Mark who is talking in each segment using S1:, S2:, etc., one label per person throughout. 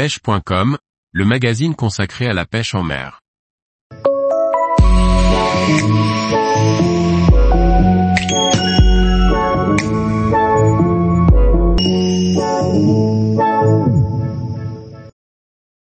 S1: pêche.com, le magazine consacré à la pêche en mer.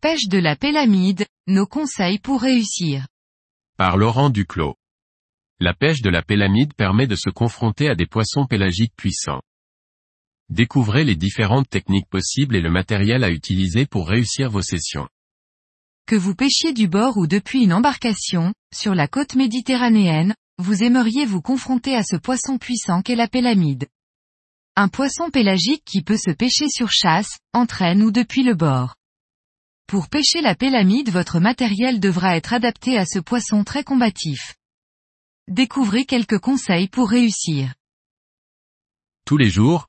S2: Pêche de la pélamide, nos conseils pour réussir.
S1: Par Laurent Duclos. La pêche de la pélamide permet de se confronter à des poissons pélagiques puissants. Découvrez les différentes techniques possibles et le matériel à utiliser pour réussir vos sessions.
S2: Que vous pêchiez du bord ou depuis une embarcation, sur la côte méditerranéenne, vous aimeriez vous confronter à ce poisson puissant qu'est la pélamide. Un poisson pélagique qui peut se pêcher sur chasse, entraîne ou depuis le bord. Pour pêcher la pélamide votre matériel devra être adapté à ce poisson très combatif. Découvrez quelques conseils pour réussir.
S1: Tous les jours,